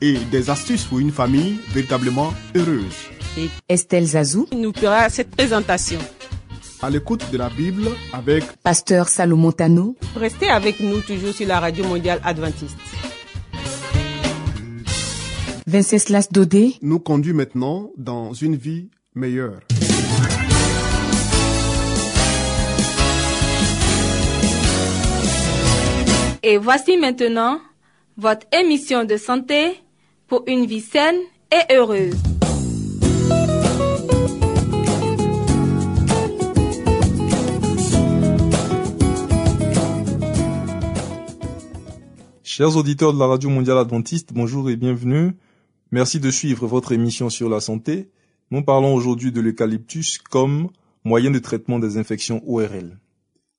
et des astuces pour une famille véritablement heureuse. Estelle Zazou, nous fera cette présentation. À l'écoute de la Bible avec Pasteur Salomon Tano, Restez avec nous toujours sur la radio mondiale adventiste. Venceslas Dodé, nous conduit maintenant dans une vie meilleure. Et voici maintenant votre émission de santé pour une vie saine et heureuse. Chers auditeurs de la Radio Mondiale Adventiste, bonjour et bienvenue. Merci de suivre votre émission sur la santé. Nous parlons aujourd'hui de l'eucalyptus comme moyen de traitement des infections ORL.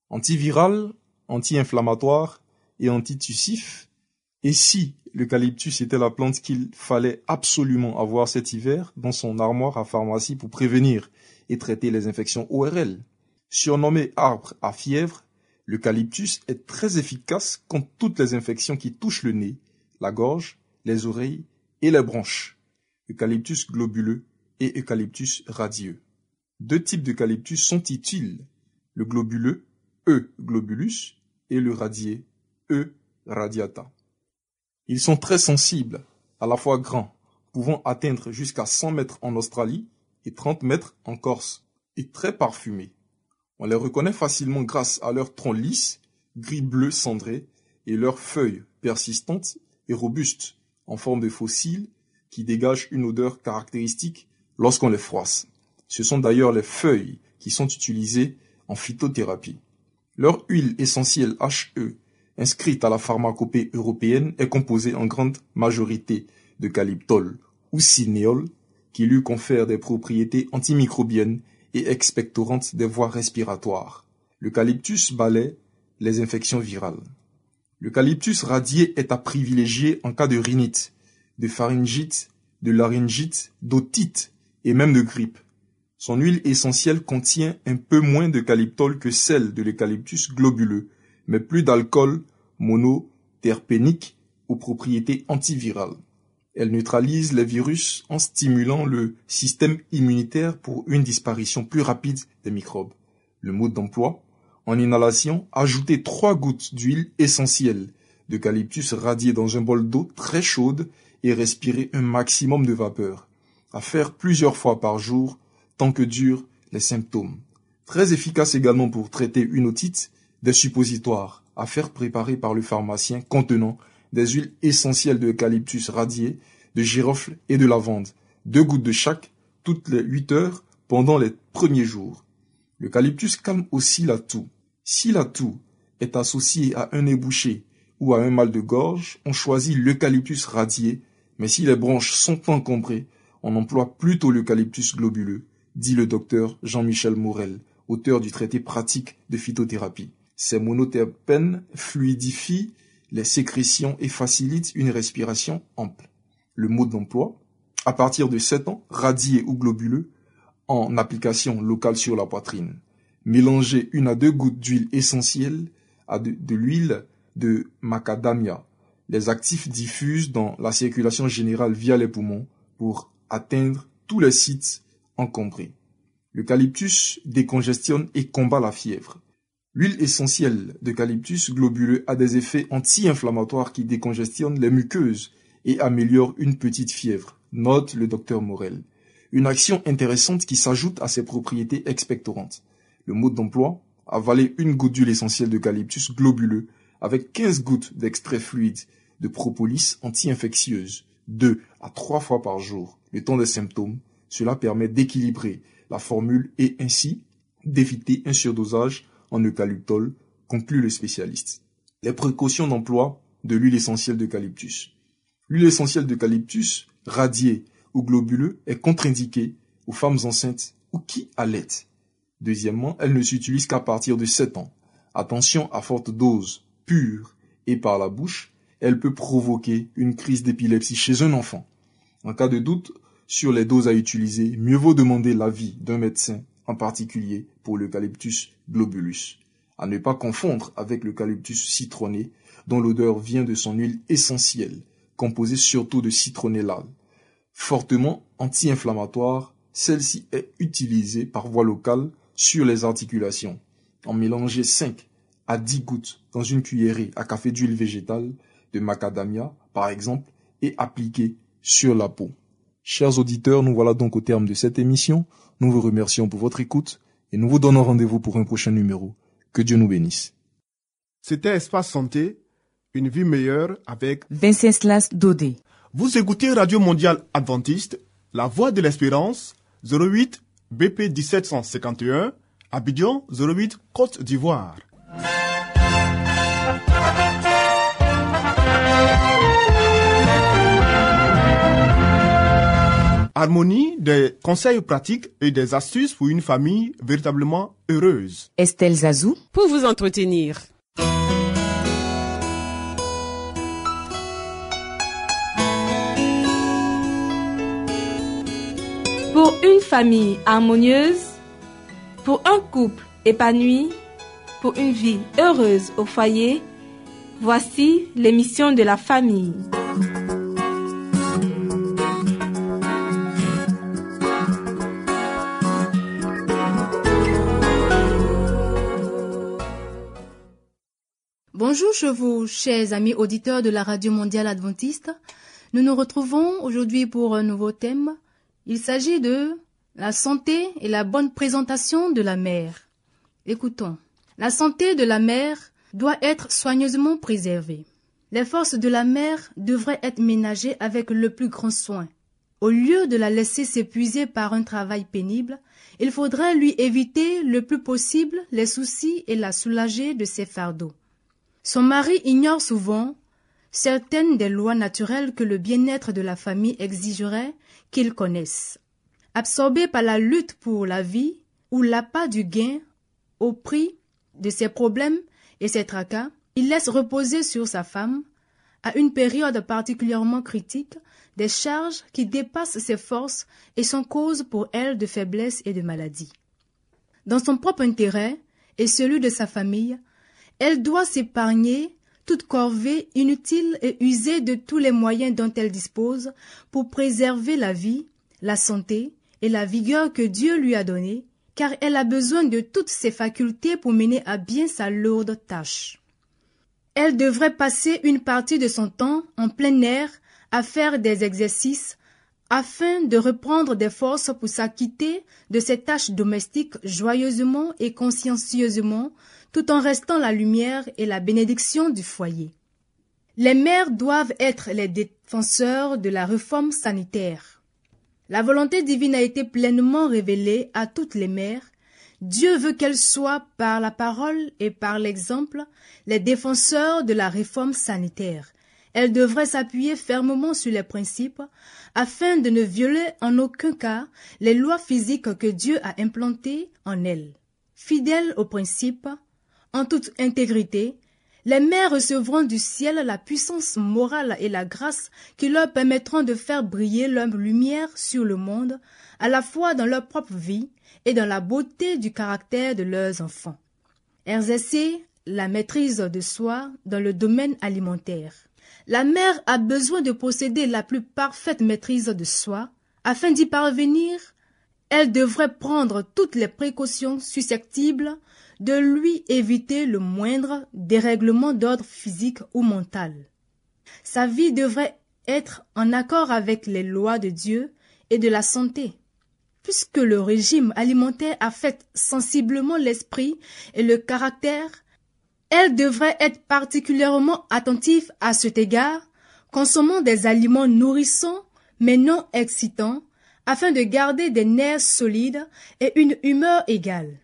Antiviral, anti-inflammatoire et antitussif. Et si l'eucalyptus était la plante qu'il fallait absolument avoir cet hiver dans son armoire à pharmacie pour prévenir et traiter les infections ORL Surnommé arbre à fièvre, L'eucalyptus est très efficace contre toutes les infections qui touchent le nez, la gorge, les oreilles et les branches. Eucalyptus globuleux et eucalyptus radieux. Deux types d'eucalyptus sont utiles. Le globuleux, E. globulus, et le radié, E. radiata. Ils sont très sensibles, à la fois grands, pouvant atteindre jusqu'à 100 mètres en Australie et 30 mètres en Corse, et très parfumés. On les reconnaît facilement grâce à leur tronc lisse, gris-bleu cendré, et leurs feuilles persistantes et robustes, en forme de fossiles, qui dégagent une odeur caractéristique lorsqu'on les froisse. Ce sont d'ailleurs les feuilles qui sont utilisées en phytothérapie. Leur huile essentielle HE, inscrite à la pharmacopée européenne, est composée en grande majorité de calyptol ou cinéol, qui lui confère des propriétés antimicrobiennes et expectorante des voies respiratoires. L'eucalyptus balaie les infections virales. L'eucalyptus radié est à privilégier en cas de rhinite, de pharyngite, de laryngite, d'otite et même de grippe. Son huile essentielle contient un peu moins de calyptol que celle de l'eucalyptus globuleux, mais plus d'alcool monoterpénique aux propriétés antivirales. Elle neutralise les virus en stimulant le système immunitaire pour une disparition plus rapide des microbes. Le mode d'emploi En inhalation, ajoutez trois gouttes d'huile essentielle d'eucalyptus radiée dans un bol d'eau très chaude et respirez un maximum de vapeur. À faire plusieurs fois par jour, tant que durent les symptômes. Très efficace également pour traiter une otite, des suppositoires à faire préparer par le pharmacien contenant des huiles essentielles d'eucalyptus radié, de girofle et de lavande, deux gouttes de chaque toutes les 8 heures pendant les premiers jours. L'eucalyptus calme aussi la toux. Si la toux est associée à un nez bouché ou à un mal de gorge, on choisit l'eucalyptus radié, mais si les branches sont encombrées, on emploie plutôt l'eucalyptus globuleux, dit le docteur Jean-Michel Morel, auteur du traité pratique de phytothérapie. Ces monoterpènes fluidifient les sécrétions et facilitent une respiration ample. Le mode d'emploi, à partir de 7 ans, radié ou globuleux, en application locale sur la poitrine. Mélangez une à deux gouttes d'huile essentielle à de, de l'huile de macadamia. Les actifs diffusent dans la circulation générale via les poumons pour atteindre tous les sites encombrés. L'eucalyptus décongestionne et combat la fièvre. L'huile essentielle d'eucalyptus globuleux a des effets anti-inflammatoires qui décongestionnent les muqueuses et améliorent une petite fièvre, note le docteur Morel. Une action intéressante qui s'ajoute à ses propriétés expectorantes. Le mode d'emploi, avaler une goutte d'huile essentielle d'eucalyptus globuleux avec 15 gouttes d'extrait fluide de propolis anti-infectieuse, deux à trois fois par jour, le temps des symptômes. Cela permet d'équilibrer la formule et ainsi d'éviter un surdosage en eucalyptol, conclut le spécialiste. Les précautions d'emploi de l'huile essentielle d'eucalyptus. L'huile essentielle d'eucalyptus radié ou globuleux est contre-indiqué aux femmes enceintes ou qui allaitent. Deuxièmement, elle ne s'utilise qu'à partir de 7 ans. Attention à forte dose, pure et par la bouche, elle peut provoquer une crise d'épilepsie chez un enfant. En cas de doute sur les doses à utiliser, mieux vaut demander l'avis d'un médecin, en particulier pour l'eucalyptus globulus. À ne pas confondre avec l'eucalyptus citronné, dont l'odeur vient de son huile essentielle, composée surtout de citronellal. Fortement anti-inflammatoire, celle-ci est utilisée par voie locale sur les articulations. En mélanger 5 à 10 gouttes dans une cuillerée à café d'huile végétale de macadamia, par exemple, et appliquée sur la peau. Chers auditeurs, nous voilà donc au terme de cette émission. Nous vous remercions pour votre écoute et nous vous donnons rendez-vous pour un prochain numéro. Que Dieu nous bénisse. C'était Espace Santé, une vie meilleure avec Venceslas Dodé. Vous écoutez Radio Mondiale Adventiste, La Voix de l'Espérance, 08 BP 1751, Abidjan 08 Côte d'Ivoire. Harmonie, des conseils pratiques et des astuces pour une famille véritablement heureuse. Estelle Zazou. Pour vous entretenir. Pour une famille harmonieuse, pour un couple épanoui, pour une vie heureuse au foyer, voici l'émission de la famille. Bonjour chez vous, chers amis auditeurs de la Radio Mondiale Adventiste. Nous nous retrouvons aujourd'hui pour un nouveau thème. Il s'agit de la santé et la bonne présentation de la mère. Écoutons. La santé de la mère doit être soigneusement préservée. Les forces de la mère devraient être ménagées avec le plus grand soin. Au lieu de la laisser s'épuiser par un travail pénible, il faudrait lui éviter le plus possible les soucis et la soulager de ses fardeaux. Son mari ignore souvent certaines des lois naturelles que le bien-être de la famille exigerait qu'il connaisse. Absorbé par la lutte pour la vie ou l'appât du gain au prix de ses problèmes et ses tracas, il laisse reposer sur sa femme, à une période particulièrement critique, des charges qui dépassent ses forces et sont cause pour elle de faiblesse et de maladie. Dans son propre intérêt et celui de sa famille, elle doit s'épargner toute corvée inutile et user de tous les moyens dont elle dispose pour préserver la vie, la santé et la vigueur que Dieu lui a donnée, car elle a besoin de toutes ses facultés pour mener à bien sa lourde tâche. Elle devrait passer une partie de son temps en plein air à faire des exercices afin de reprendre des forces pour s'acquitter de ses tâches domestiques joyeusement et consciencieusement tout en restant la lumière et la bénédiction du foyer. Les mères doivent être les défenseurs de la réforme sanitaire. La volonté divine a été pleinement révélée à toutes les mères. Dieu veut qu'elles soient, par la parole et par l'exemple, les défenseurs de la réforme sanitaire. Elles devraient s'appuyer fermement sur les principes afin de ne violer en aucun cas les lois physiques que Dieu a implantées en elles. Fidèles aux principes, en toute intégrité, les mères recevront du ciel la puissance morale et la grâce qui leur permettront de faire briller leur lumière sur le monde, à la fois dans leur propre vie et dans la beauté du caractère de leurs enfants. Exercer la maîtrise de soi dans le domaine alimentaire. La mère a besoin de posséder la plus parfaite maîtrise de soi. Afin d'y parvenir, elle devrait prendre toutes les précautions susceptibles de lui éviter le moindre dérèglement d'ordre physique ou mental. Sa vie devrait être en accord avec les lois de Dieu et de la santé. Puisque le régime alimentaire affecte sensiblement l'esprit et le caractère, elle devrait être particulièrement attentive à cet égard, consommant des aliments nourrissants mais non excitants, afin de garder des nerfs solides et une humeur égale.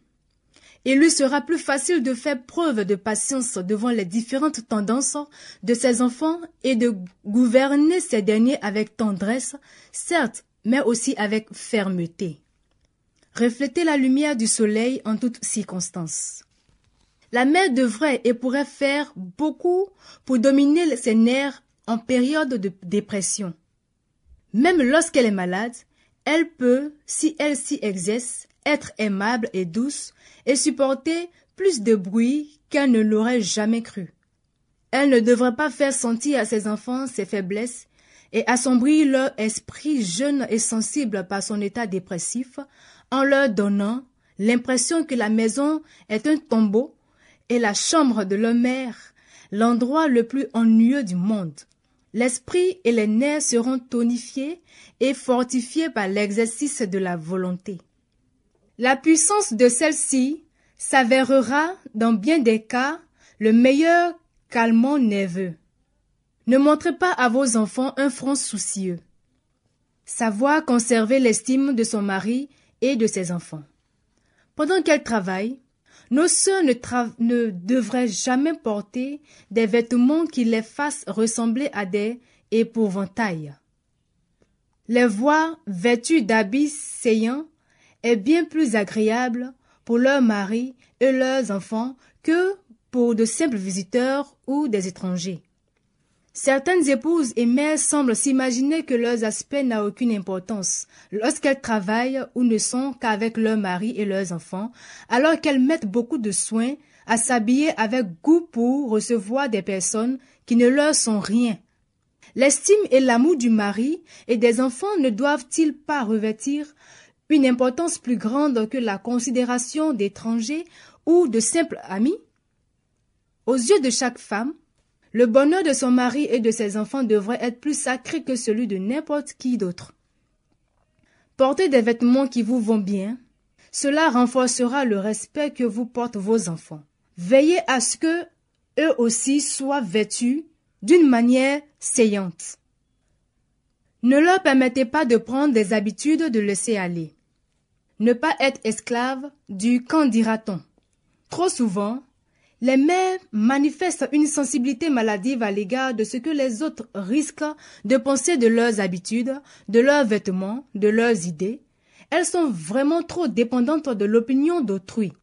Il lui sera plus facile de faire preuve de patience devant les différentes tendances de ses enfants et de gouverner ces derniers avec tendresse, certes, mais aussi avec fermeté. Refléter la lumière du soleil en toutes circonstances. La mère devrait et pourrait faire beaucoup pour dominer ses nerfs en période de dépression. Même lorsqu'elle est malade, elle peut, si elle s'y exerce, être aimable et douce et supporter plus de bruit qu'elle ne l'aurait jamais cru. Elle ne devrait pas faire sentir à ses enfants ses faiblesses et assombrir leur esprit jeune et sensible par son état dépressif en leur donnant l'impression que la maison est un tombeau et la chambre de leur mère l'endroit le plus ennuyeux du monde. L'esprit et les nerfs seront tonifiés et fortifiés par l'exercice de la volonté. La puissance de celle-ci s'avérera dans bien des cas le meilleur calmant nerveux. Ne montrez pas à vos enfants un front soucieux. Savoir conserver l'estime de son mari et de ses enfants. Pendant qu'elle travaille, nos sœurs ne, devraient jamais porter des vêtements qui les fassent ressembler à des épouvantails. Les voir vêtues d'habits saillants est bien plus agréable pour leurs maris et leurs enfants que pour de simples visiteurs ou des étrangers. Certaines épouses et mères semblent s'imaginer que leurs aspects n'ont aucune importance lorsqu'elles travaillent ou ne sont qu'avec leurs maris et leurs enfants, alors qu'elles mettent beaucoup de soin à s'habiller avec goût pour recevoir des personnes qui ne leur sont rien. L'estime et l'amour du mari et des enfants ne doivent-ils pas revêtir une importance plus grande que la considération d'étrangers ou de simples amis Aux yeux de chaque femme, le bonheur de son mari et de ses enfants devrait être plus sacré que celui de n'importe qui d'autre. Portez des vêtements qui vous vont bien. Cela renforcera le respect que vous portent vos enfants. Veillez à ce que eux aussi soient vêtus d'une manière saillante. Ne leur permettez pas de prendre des habitudes de laisser aller. Ne pas être esclave du qu'en dira-t-on. Trop souvent, les mères manifestent une sensibilité maladive à l'égard de ce que les autres risquent de penser de leurs habitudes, de leurs vêtements, de leurs idées. Elles sont vraiment trop dépendantes de l'opinion d'autrui.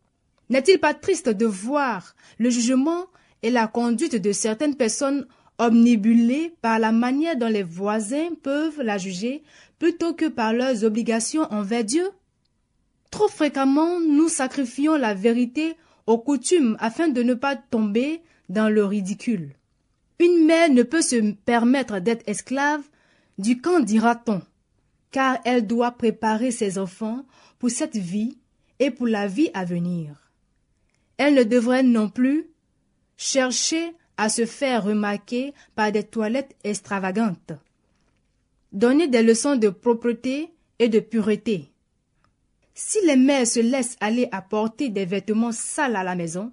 N'est-il pas triste de voir le jugement et la conduite de certaines personnes omnibulées par la manière dont les voisins peuvent la juger plutôt que par leurs obligations envers Dieu? Trop fréquemment, nous sacrifions la vérité aux coutumes afin de ne pas tomber dans le ridicule. Une mère ne peut se permettre d'être esclave du quand dira-t-on, car elle doit préparer ses enfants pour cette vie et pour la vie à venir. Elle ne devrait non plus chercher à se faire remarquer par des toilettes extravagantes. Donner des leçons de propreté et de pureté. Si les mères se laissent aller à porter des vêtements sales à la maison,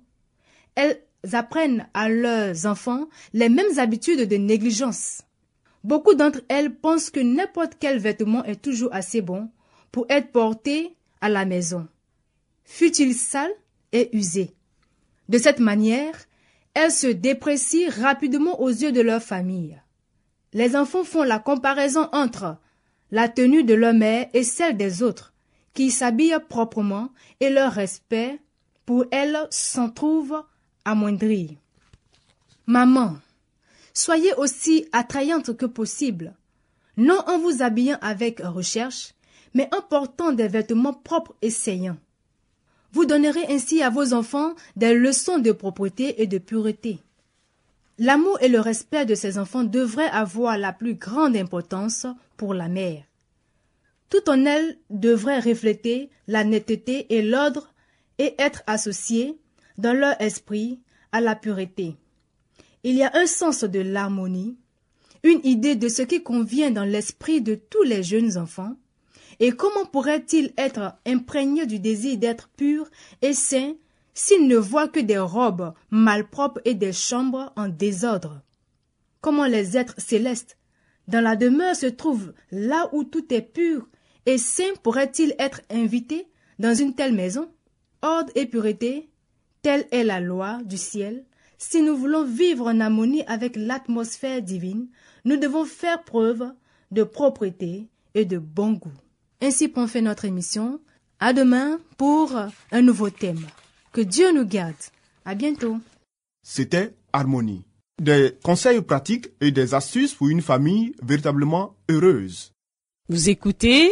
elles apprennent à leurs enfants les mêmes habitudes de négligence. Beaucoup d'entre elles pensent que n'importe quel vêtement est toujours assez bon pour être porté à la maison, fût-il sale et usé? De cette manière, elles se déprécient rapidement aux yeux de leur famille. Les enfants font la comparaison entre la tenue de leur mère et celle des autres qui s'habillent proprement et leur respect pour elles s'en trouve amoindri. Maman, soyez aussi attrayante que possible, non en vous habillant avec recherche, mais en portant des vêtements propres et saillants. Vous donnerez ainsi à vos enfants des leçons de propreté et de pureté. L'amour et le respect de ces enfants devraient avoir la plus grande importance pour la mère. Tout en elle devrait refléter la netteté et l'ordre et être associé, dans leur esprit, à la pureté. Il y a un sens de l'harmonie, une idée de ce qui convient dans l'esprit de tous les jeunes enfants, et comment pourrait-il être imprégné du désir d'être pur et saint s'il ne voit que des robes malpropres et des chambres en désordre? Comment les êtres célestes, dans la demeure se trouvent là où tout est pur et saint pourrait-il être invité dans une telle maison? Ordre et pureté, telle est la loi du ciel, si nous voulons vivre en harmonie avec l'atmosphère divine, nous devons faire preuve de propreté et de bon goût. Ainsi prend fait notre émission. À demain pour un nouveau thème. Que Dieu nous garde. À bientôt. C'était Harmonie. Des conseils pratiques et des astuces pour une famille véritablement heureuse. Vous écoutez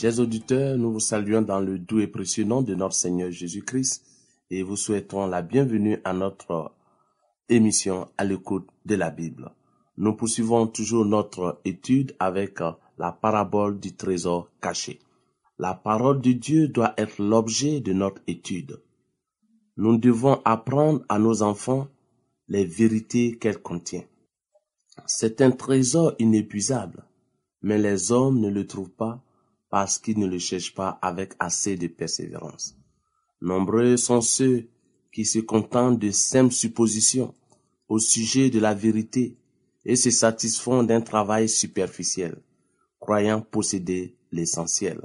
Chers auditeurs, nous vous saluons dans le doux et précieux nom de notre Seigneur Jésus-Christ et vous souhaitons la bienvenue à notre émission à l'écoute de la Bible. Nous poursuivons toujours notre étude avec la parabole du trésor caché. La parole de Dieu doit être l'objet de notre étude. Nous devons apprendre à nos enfants les vérités qu'elle contient. C'est un trésor inépuisable, mais les hommes ne le trouvent pas parce qu'ils ne le cherchent pas avec assez de persévérance. Nombreux sont ceux qui se contentent de simples suppositions au sujet de la vérité et se satisfont d'un travail superficiel, croyant posséder l'essentiel.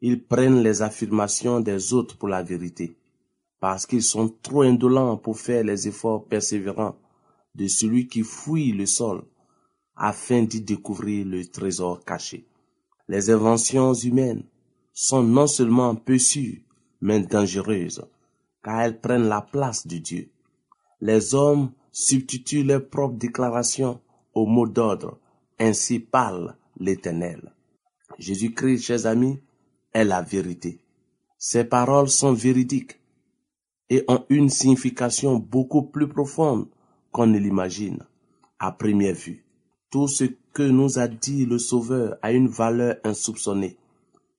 Ils prennent les affirmations des autres pour la vérité, parce qu'ils sont trop indolents pour faire les efforts persévérants de celui qui fouille le sol afin d'y découvrir le trésor caché. Les inventions humaines sont non seulement peu sûres, mais dangereuses, car elles prennent la place de Dieu. Les hommes substituent leurs propres déclarations aux mots d'ordre, ainsi parle l'Éternel. Jésus-Christ, chers amis, est la vérité. Ses paroles sont véridiques et ont une signification beaucoup plus profonde qu'on ne l'imagine à première vue. Tout ce que nous a dit le Sauveur a une valeur insoupçonnée.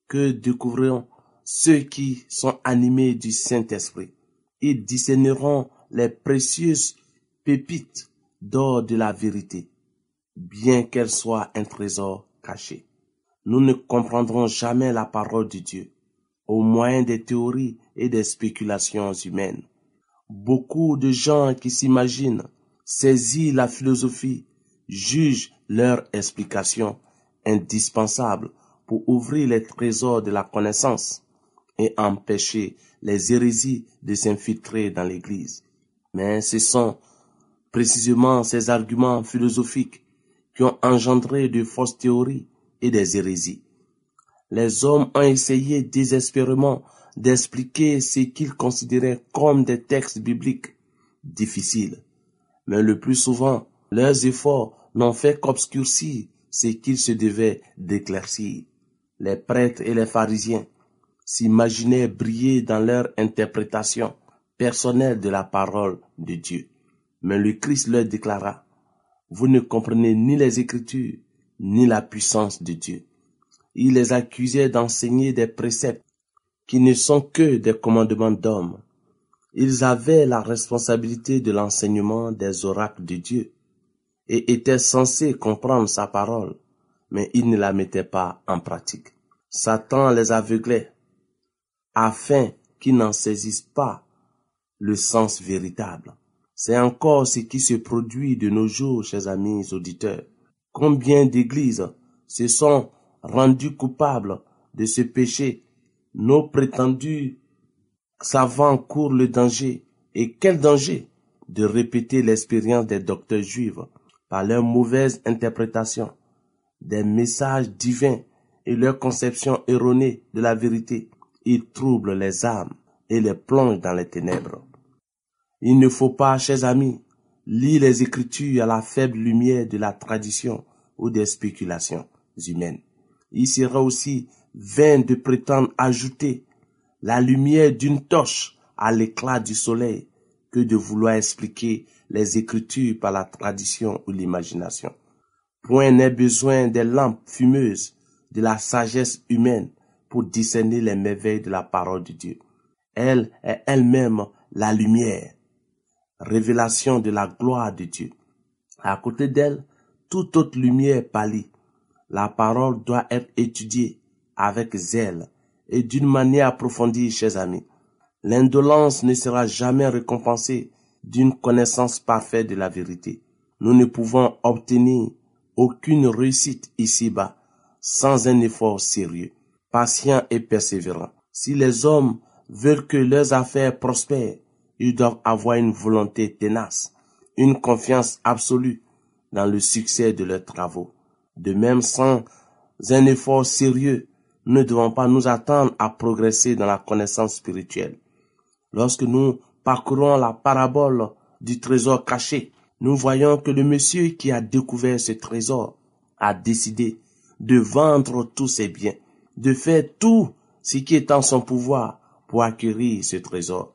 Que découvriront ceux qui sont animés du Saint-Esprit? Ils discerneront les précieuses pépites d'or de la vérité, bien qu'elles soient un trésor caché. Nous ne comprendrons jamais la parole de Dieu au moyen des théories et des spéculations humaines. Beaucoup de gens qui s'imaginent saisir la philosophie jugent leur explication indispensable pour ouvrir les trésors de la connaissance et empêcher les hérésies de s'infiltrer dans l'Église. Mais ce sont précisément ces arguments philosophiques qui ont engendré de fausses théories et des hérésies. Les hommes ont essayé désespérément d'expliquer ce qu'ils considéraient comme des textes bibliques difficiles. Mais le plus souvent, leurs efforts n'ont fait qu'obscurcir ce qu'il se devait d'éclaircir. Les prêtres et les pharisiens s'imaginaient briller dans leur interprétation personnelle de la parole de Dieu. Mais le Christ leur déclara, vous ne comprenez ni les Écritures, ni la puissance de Dieu. Il les accusait d'enseigner des préceptes qui ne sont que des commandements d'hommes. Ils avaient la responsabilité de l'enseignement des oracles de Dieu et étaient censés comprendre sa parole, mais ils ne la mettaient pas en pratique. Satan les aveuglait afin qu'ils n'en saisissent pas le sens véritable. C'est encore ce qui se produit de nos jours, chers amis auditeurs. Combien d'églises se sont rendues coupables de ce péché? Nos prétendus savants courent le danger. Et quel danger de répéter l'expérience des docteurs juifs par leur mauvaise interprétation des messages divins et leur conception erronée de la vérité. Ils troublent les âmes et les plongent dans les ténèbres. Il ne faut pas, chers amis, lire les Écritures à la faible lumière de la tradition ou des spéculations humaines. Il sera aussi vain de prétendre ajouter la lumière d'une torche à l'éclat du soleil que de vouloir expliquer les Écritures par la tradition ou l'imagination. Point n'est besoin des lampes fumeuses de la sagesse humaine pour discerner les merveilles de la parole de Dieu. Elle est elle-même la lumière, révélation de la gloire de Dieu. À côté d'elle, toute autre lumière pâlit. La parole doit être étudiée avec zèle et d'une manière approfondie, chers amis. L'indolence ne sera jamais récompensée d'une connaissance parfaite de la vérité. Nous ne pouvons obtenir aucune réussite ici-bas sans un effort sérieux, patient et persévérant. Si les hommes veulent que leurs affaires prospèrent, ils doivent avoir une volonté tenace, une confiance absolue dans le succès de leurs travaux. De même, sans un effort sérieux, nous ne devons pas nous attendre à progresser dans la connaissance spirituelle. Lorsque nous parcourons la parabole du trésor caché, nous voyons que le monsieur qui a découvert ce trésor a décidé de vendre tous ses biens, de faire tout ce qui est en son pouvoir pour acquérir ce trésor.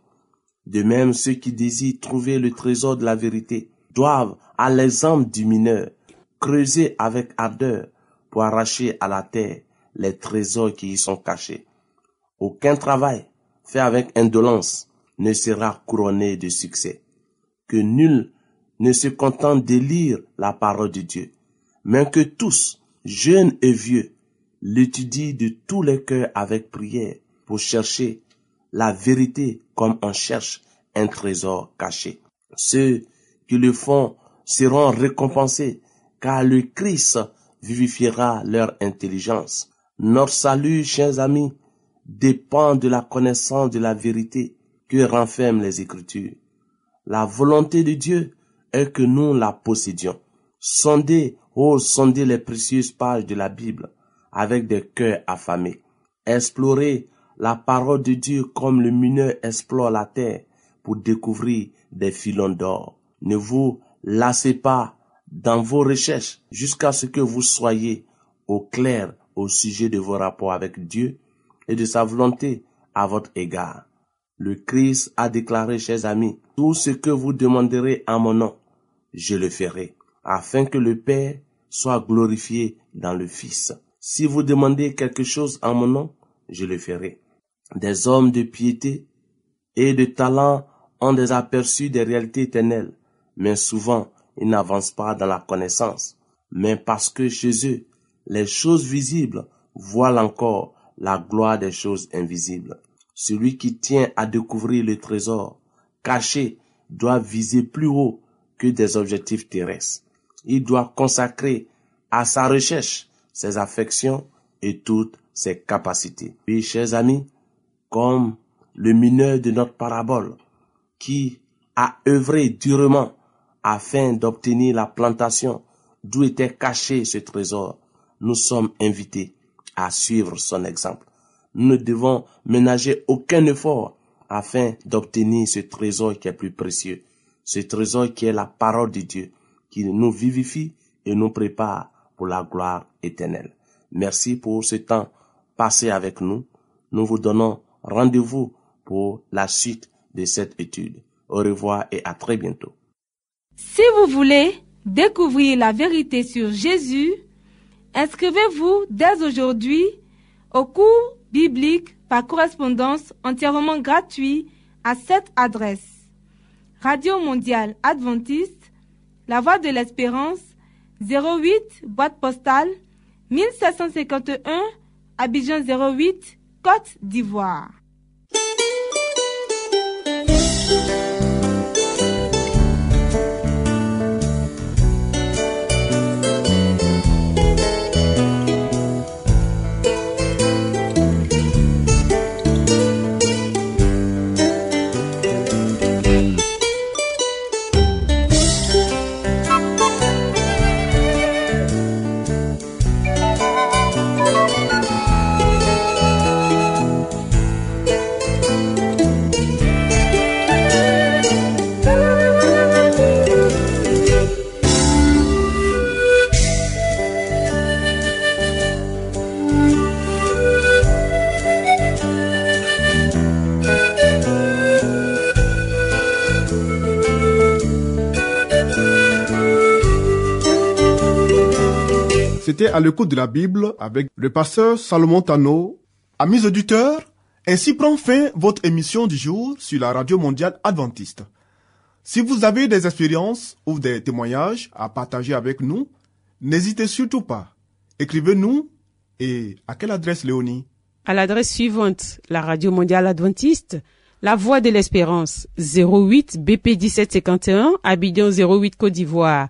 De même, ceux qui désirent trouver le trésor de la vérité doivent, à l'exemple du mineur, creuser avec ardeur pour arracher à la terre les trésors qui y sont cachés. Aucun travail fait avec indolence ne sera couronné de succès. Que nul ne se contente de lire la parole de Dieu, mais que tous, jeunes et vieux, l'étudient de tous les cœurs avec prière pour chercher la vérité comme on cherche un trésor caché. Ceux qui le font seront récompensés car le Christ vivifiera leur intelligence. Notre salut, chers amis, dépend de la connaissance de la vérité que renferment les Écritures. La volonté de Dieu est que nous la possédions. Sondez, oh, sondez les précieuses pages de la Bible avec des cœurs affamés. Explorez la parole de Dieu comme le mineur explore la terre pour découvrir des filons d'or. Ne vous lassez pas dans vos recherches jusqu'à ce que vous soyez au clair au sujet de vos rapports avec Dieu et de sa volonté à votre égard. Le Christ a déclaré, chers amis, tout ce que vous demanderez en mon nom, je le ferai, afin que le Père soit glorifié dans le Fils. Si vous demandez quelque chose en mon nom, je le ferai. Des hommes de piété et de talent ont des aperçus des réalités éternelles, mais souvent ils n'avancent pas dans la connaissance. Mais parce que chez eux, les choses visibles voilent encore la gloire des choses invisibles. Celui qui tient à découvrir le trésor caché doit viser plus haut que des objectifs terrestres. Il doit consacrer à sa recherche ses affections et toutes ses capacités. Oui, chers amis, comme le mineur de notre parabole, qui a œuvré durement afin d'obtenir la plantation d'où était caché ce trésor, nous sommes invités à suivre son exemple. Nous ne devons ménager aucun effort afin d'obtenir ce trésor qui est plus précieux, ce trésor qui est la parole de Dieu, qui nous vivifie et nous prépare pour la gloire éternelle. Merci pour ce temps passé avec nous. Nous vous donnons rendez-vous pour la suite de cette étude. Au revoir et à très bientôt. Si vous voulez découvrir la vérité sur Jésus, inscrivez-vous dès aujourd'hui au cours biblique par correspondance entièrement gratuit à cette adresse. Radio Mondiale Adventiste, La Voix de l'Espérance, 08 boîte postale 1751 Abidjan 08 Côte d'Ivoire. À l'écoute de la Bible avec le pasteur Salomon Tano. Amis auditeurs, ainsi prend fin votre émission du jour sur la radio mondiale adventiste. Si vous avez des expériences ou des témoignages à partager avec nous, n'hésitez surtout pas. Écrivez-nous et à quelle adresse Léonie? À l'adresse suivante, la radio mondiale adventiste, la voix de l'espérance, 08 BP 1751, Abidjan 08 Côte d'Ivoire.